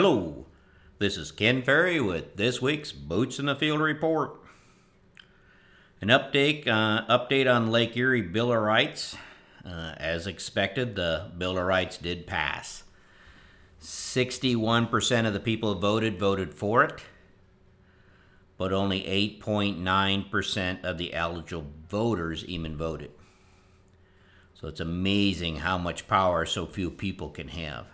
Hello, this is Ken Ferrie with this week's Boots in the Field report. An update, uh, update on Lake Erie Bill of Rights. Uh, as expected, the Bill of Rights did pass. 61% of the people who voted voted for it, but only 8.9% of the eligible voters even voted. So it's amazing how much power so few people can have.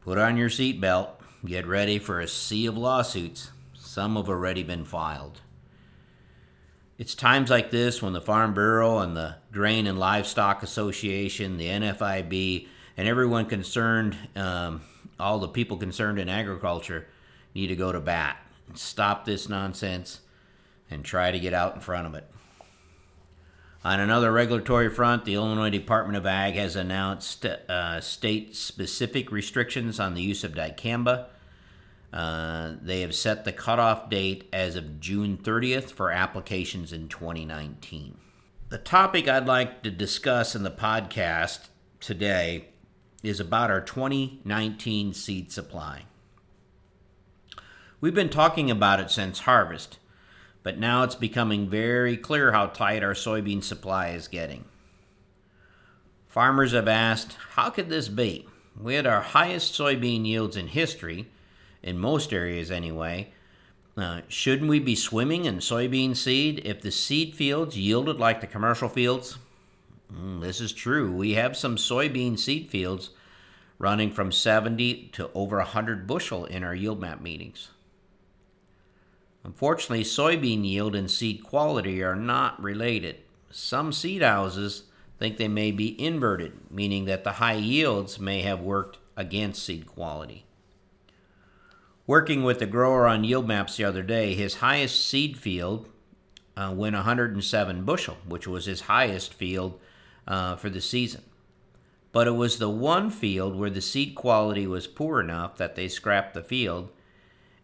Put on your seatbelt, get ready for a sea of lawsuits. Some have already been filed. It's times like this when the Farm Bureau and the Grain and Livestock Association, the NFIB, and everyone concerned, um, all the people concerned in agriculture, need to go to bat and stop this nonsense and try to get out in front of it. On another regulatory front, the Illinois Department of Ag has announced uh, state specific restrictions on the use of dicamba uh, they have set the cutoff date as of June 30th for applications in 2019. The topic I'd like to discuss in the podcast today is about our 2019 seed supply. We've been talking about it since harvest, but now it's becoming very clear how tight our soybean supply is getting. Farmers have asked, how could this be? We had our highest soybean yields in history in most areas anyway. Uh, shouldn't we be swimming in soybean seed if the seed fields yielded like the commercial fields? Mm, this is true. We have some soybean seed fields running from 70 to over 100 bushel in our yield map meetings. Unfortunately, soybean yield and seed quality are not related. Some seed houses think they may be inverted, meaning that the high yields may have worked against seed quality. Working with the grower on yield maps the other day, his highest seed field uh, went 107 bushel, which was his highest field uh, for the season. But it was the one field where the seed quality was poor enough that they scrapped the field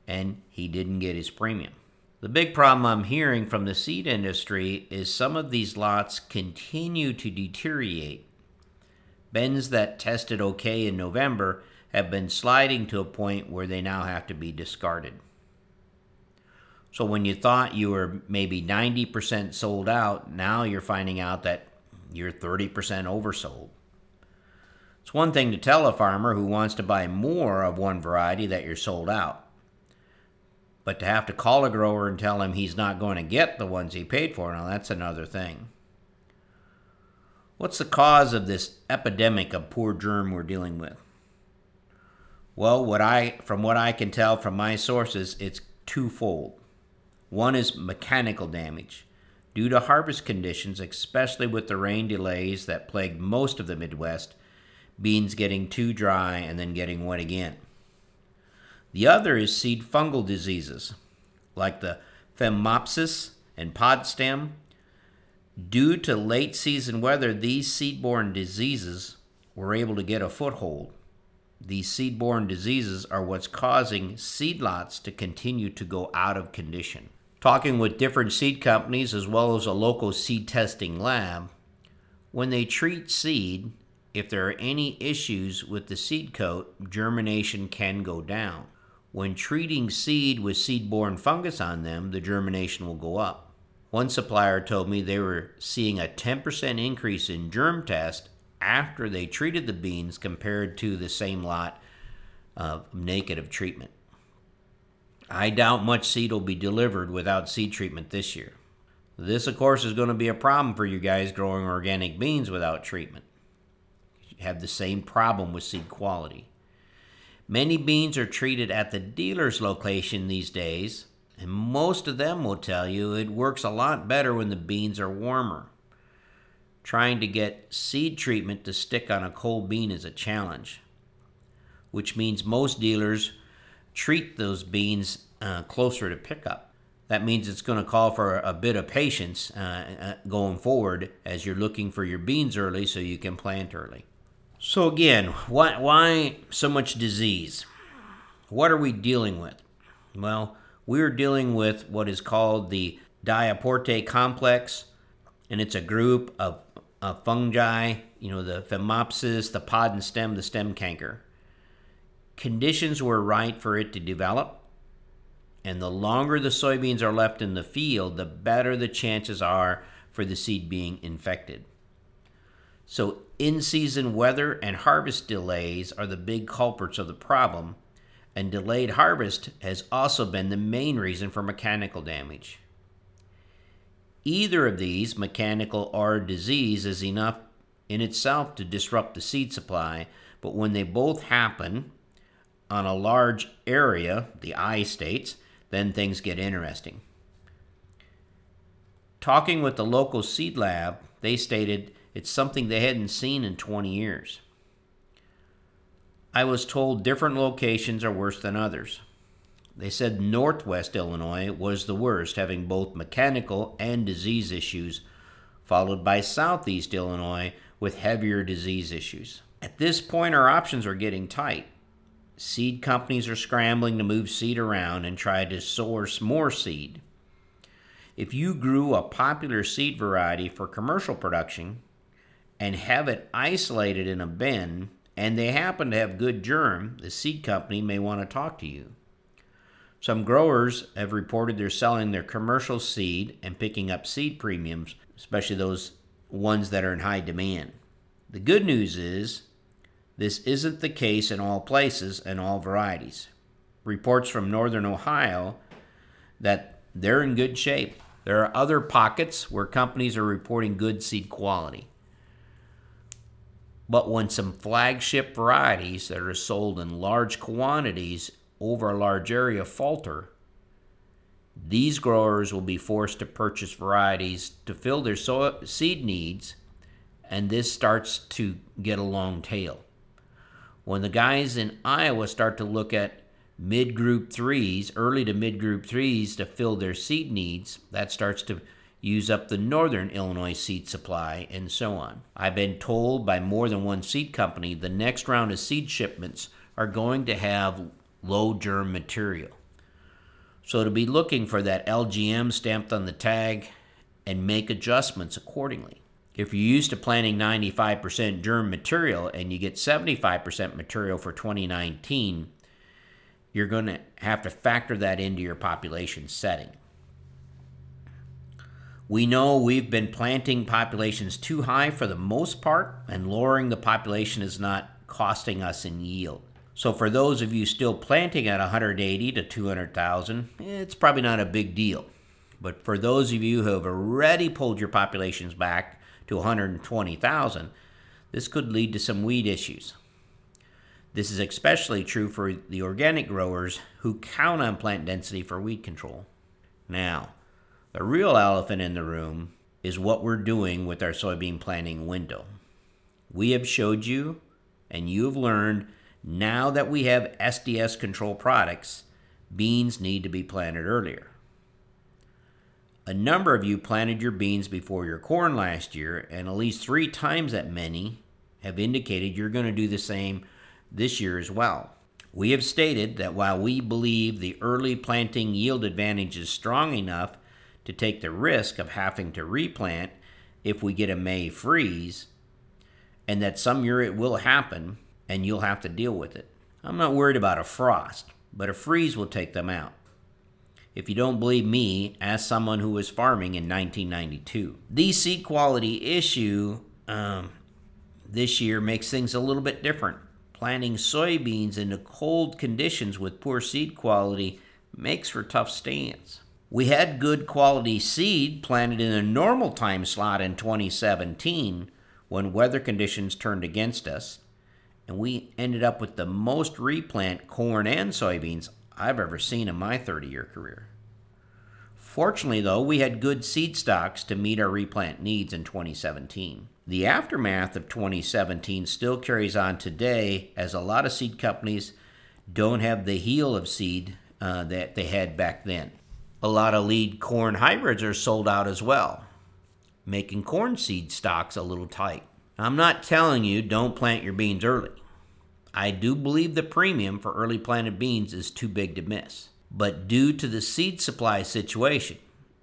and he didn't get his premium. The big problem I'm hearing from the seed industry is some of these lots continue to deteriorate. Bens that tested okay in November have been sliding to a point where they now have to be discarded. So when you thought you were maybe 90% sold out, now you're finding out that you're 30% oversold. It's one thing to tell a farmer who wants to buy more of one variety that you're sold out. But to have to call a grower and tell him he's not going to get the ones he paid for, now that's another thing. What's the cause of this epidemic of poor germ we're dealing with? Well, what I from what I can tell from my sources, it's twofold. One is mechanical damage. Due to harvest conditions, especially with the rain delays that plagued most of the Midwest, beans getting too dry and then getting wet again. The other is seed fungal diseases, like the Phomopsis and pod stem. Due to late season weather, these seed-borne diseases were able to get a foothold these seed-borne diseases are what's causing seed lots to continue to go out of condition. Talking with different seed companies as well as a local seed testing lab, when they treat seed, if there are any issues with the seed coat, germination can go down. When treating seed with seed-borne fungus on them, the germination will go up. One supplier told me they were seeing a 10% increase in germ test after they treated the beans compared to the same lot of negative treatment. I doubt much seed will be delivered without seed treatment this year. This, of course, is going to be a problem for you guys growing organic beans without treatment. You have the same problem with seed quality. Many beans are treated at the dealer's location these days, and most of them will tell you it works a lot better when the beans are warmer. Trying to get seed treatment to stick on a cold bean is a challenge, which means most dealers treat those beans uh, closer to pickup. That means it's going to call for a bit of patience uh, uh, going forward as you're looking for your beans early so you can plant early. So, again, why, why so much disease? What are we dealing with? Well, we're dealing with what is called the Diaporthe complex, and it's a group of uh, fungi, you know, the Phomopsis, the pod and stem, the stem canker. Conditions were right for it to develop, and the longer the soybeans are left in the field, the better the chances are for the seed being infected. So, in season weather and harvest delays are the big culprits of the problem, and delayed harvest has also been the main reason for mechanical damage. Either of these, mechanical or disease, is enough in itself to disrupt the seed supply, but when they both happen on a large area, the I states, then things get interesting. Talking with the local seed lab, they stated it's something they hadn't seen in 20 years. I was told different locations are worse than others. They said Northwest Illinois was the worst, having both mechanical and disease issues, followed by Southeast Illinois with heavier disease issues. At this point, our options are getting tight. Seed companies are scrambling to move seed around and try to source more seed. If you grew a popular seed variety for commercial production and have it isolated in a bin and they happen to have good germ, the seed company may want to talk to you. Some growers have reported they're selling their commercial seed and picking up seed premiums, especially those ones that are in high demand. The good news is this isn't the case in all places and all varieties. Reports from northern Ohio that they're in good shape. There are other pockets where companies are reporting good seed quality. But when some flagship varieties that are sold in large quantities over a large area falter, these growers will be forced to purchase varieties to fill their seed needs, and this starts to get a long tail. When the guys in Iowa start to look at mid group threes, early to mid group threes to fill their seed needs, that starts to use up the northern Illinois seed supply, and so on. I've been told by more than one seed company the next round of seed shipments are going to have low germ material. So to be looking for that LGM stamped on the tag and make adjustments accordingly. If you're used to planting 95% germ material and you get 75% material for 2019, you're going to have to factor that into your population setting. We know we've been planting populations too high for the most part, and lowering the population is not costing us in yield. So for those of you still planting at 180 to 200,000, it's probably not a big deal. But for those of you who have already pulled your populations back to 120,000, this could lead to some weed issues. This is especially true for the organic growers who count on plant density for weed control. Now, the real elephant in the room is what we're doing with our soybean planting window. We have showed you, and you have learned now that we have SDS control products, beans need to be planted earlier. A number of you planted your beans before your corn last year, and at least three times that many have indicated you're going to do the same this year as well. We have stated that while we believe the early planting yield advantage is strong enough to take the risk of having to replant if we get a May freeze, and that some year it will happen, and you'll have to deal with it. I'm not worried about a frost, but a freeze will take them out. If you don't believe me, ask someone who was farming in 1992. The seed quality issue um, this year makes things a little bit different. Planting soybeans into cold conditions with poor seed quality makes for tough stands. We had good quality seed planted in a normal time slot in 2017 when weather conditions turned against us and we ended up with the most replant corn and soybeans I've ever seen in my 30 year career. Fortunately, though, we had good seed stocks to meet our replant needs in 2017. The aftermath of 2017 still carries on today as a lot of seed companies don't have the heel of seed uh, that they had back then. A lot of lead corn hybrids are sold out as well, making corn seed stocks a little tight. I'm not telling you don't plant your beans early. I do believe the premium for early planted beans is too big to miss. But due to the seed supply situation,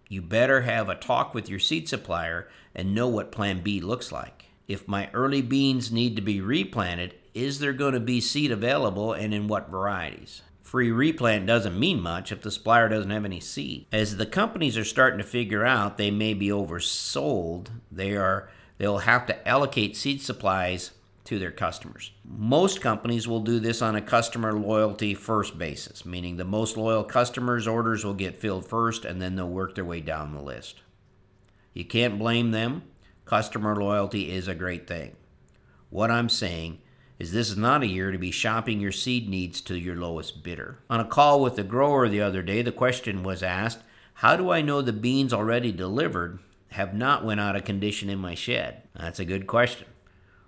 you better have a talk with your seed supplier and know what plan B looks like. If my early beans need to be replanted, is there going to be seed available and in what varieties? Free replant doesn't mean much if the supplier doesn't have any seed. As the companies are starting to figure out they may be oversold, they are they'll have to allocate seed supplies to their customers. Most companies will do this on a customer loyalty first basis, meaning the most loyal customers' orders will get filled first and then they'll work their way down the list. You can't blame them. Customer loyalty is a great thing. What I'm saying is this is not a year to be shopping your seed needs to your lowest bidder. On a call with the grower the other day, the question was asked, how do I know the beans already delivered have not went out of condition in my shed? That's a good question.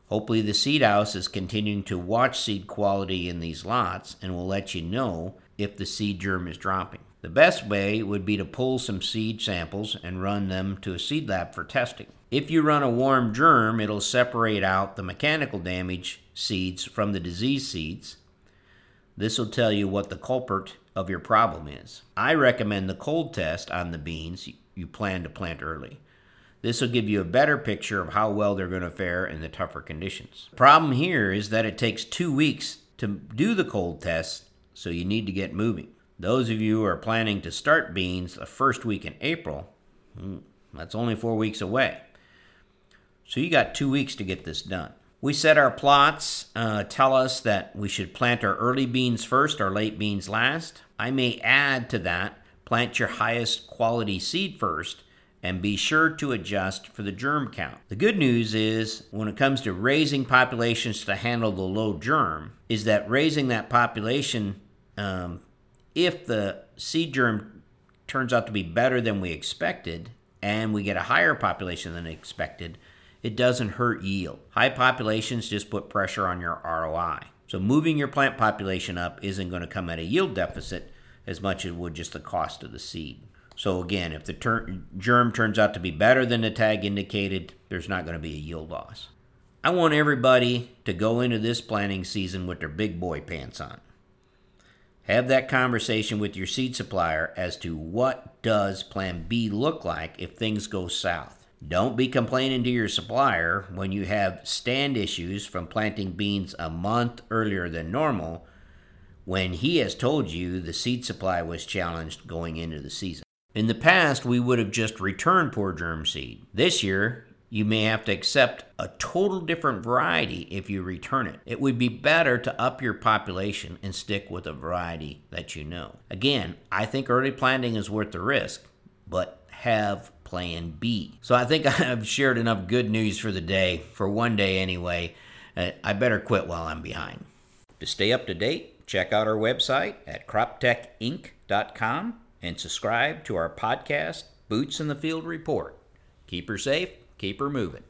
Hopefully, the seed house is continuing to watch seed quality in these lots and will let you know if the seed germ is dropping. The best way would be to pull some seed samples and run them to a seed lab for testing. If you run a warm germ, it'll separate out the mechanical damage seeds from the disease seeds. This will tell you what the culprit of your problem is. I recommend the cold test on the beans you plan to plant early. This will give you a better picture of how well they're going to fare in the tougher conditions. Problem here is that it takes two weeks to do the cold test, so you need to get moving. Those of you who are planning to start beans the first week in April, hmm, that's only four weeks away. So you got two weeks to get this done. We set our plots, uh, tell us that we should plant our early beans first, our late beans last. I may add to that, plant your highest quality seed first and be sure to adjust for the germ count. The good news is, when it comes to raising populations to handle the low germ, is that raising that population, um, if the seed germ turns out to be better than we expected, and we get a higher population than expected, it doesn't hurt yield. High populations just put pressure on your ROI. So moving your plant population up isn't going to come at a yield deficit as much as it would just the cost of the seed. So again, if the ter- germ turns out to be better than the tag indicated, there's not going to be a yield loss. I want everybody to go into this planting season with their big boy pants on. Have that conversation with your seed supplier as to what does plan B look like if things go south. Don't be complaining to your supplier when you have stand issues from planting beans a month earlier than normal when he has told you the seed supply was challenged going into the season. In the past, we would have just returned poor germ seed. This year, you may have to accept a total different variety if you return it. It would be better to up your population and stick with a variety that you know. Again, I think early planting is worth the risk, but have plan B. So I think I've shared enough good news for the day, for one day anyway. Uh, I better quit while I'm behind. To stay up to date, check out our website at croptechinc.com and subscribe to our podcast, Boots in the Field Report. Keep her safe, keep her moving.